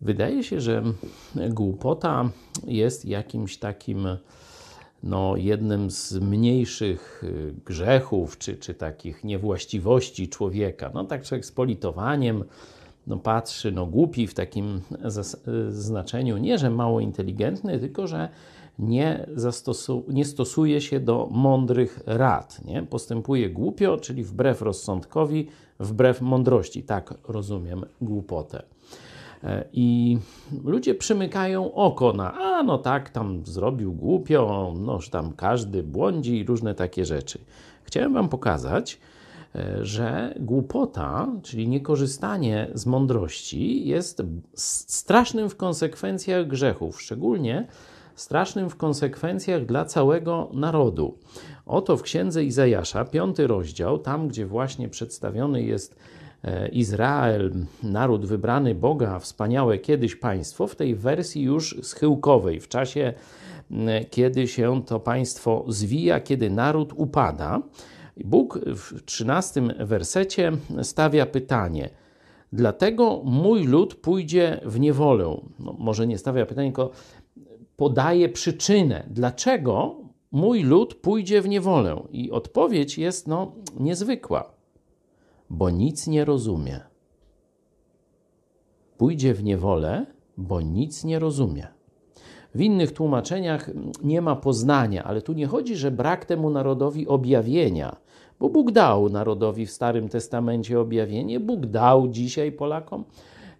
Wydaje się, że głupota jest jakimś takim, no, jednym z mniejszych y, grzechów czy, czy takich niewłaściwości człowieka. No, tak człowiek z politowaniem no, patrzy, no, głupi w takim znaczeniu, nie że mało inteligentny, tylko że nie, nie stosuje się do mądrych rad. Nie? Postępuje głupio, czyli wbrew rozsądkowi, wbrew mądrości. Tak rozumiem głupotę. E, I ludzie przymykają oko na, a no tak, tam zrobił głupio, noż tam każdy błądzi i różne takie rzeczy. Chciałem Wam pokazać, e, że głupota, czyli niekorzystanie z mądrości, jest strasznym w konsekwencjach grzechów, szczególnie strasznym w konsekwencjach dla całego narodu. Oto w księdze Izajasza, piąty rozdział, tam gdzie właśnie przedstawiony jest Izrael, naród wybrany Boga, wspaniałe kiedyś państwo, w tej wersji już schyłkowej, w czasie, kiedy się to państwo zwija, kiedy naród upada. Bóg w trzynastym wersecie stawia pytanie. Dlatego mój lud pójdzie w niewolę. No, może nie stawia pytania, tylko podaje przyczynę, dlaczego mój lud pójdzie w niewolę. I odpowiedź jest no, niezwykła, bo nic nie rozumie. Pójdzie w niewolę, bo nic nie rozumie. W innych tłumaczeniach nie ma poznania, ale tu nie chodzi, że brak temu narodowi objawienia, bo Bóg dał narodowi w Starym Testamencie objawienie, Bóg dał dzisiaj Polakom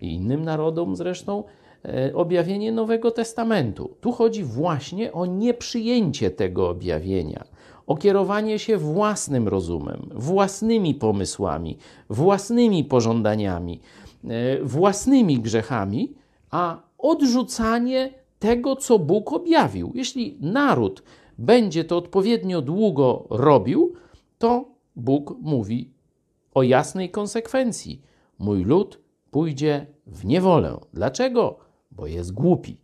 i innym narodom zresztą E, objawienie Nowego Testamentu. Tu chodzi właśnie o nieprzyjęcie tego objawienia, o kierowanie się własnym rozumem, własnymi pomysłami, własnymi pożądaniami, e, własnymi grzechami, a odrzucanie tego, co Bóg objawił. Jeśli naród będzie to odpowiednio długo robił, to Bóg mówi o jasnej konsekwencji. Mój lud pójdzie w niewolę. Dlaczego? bo jest głupi.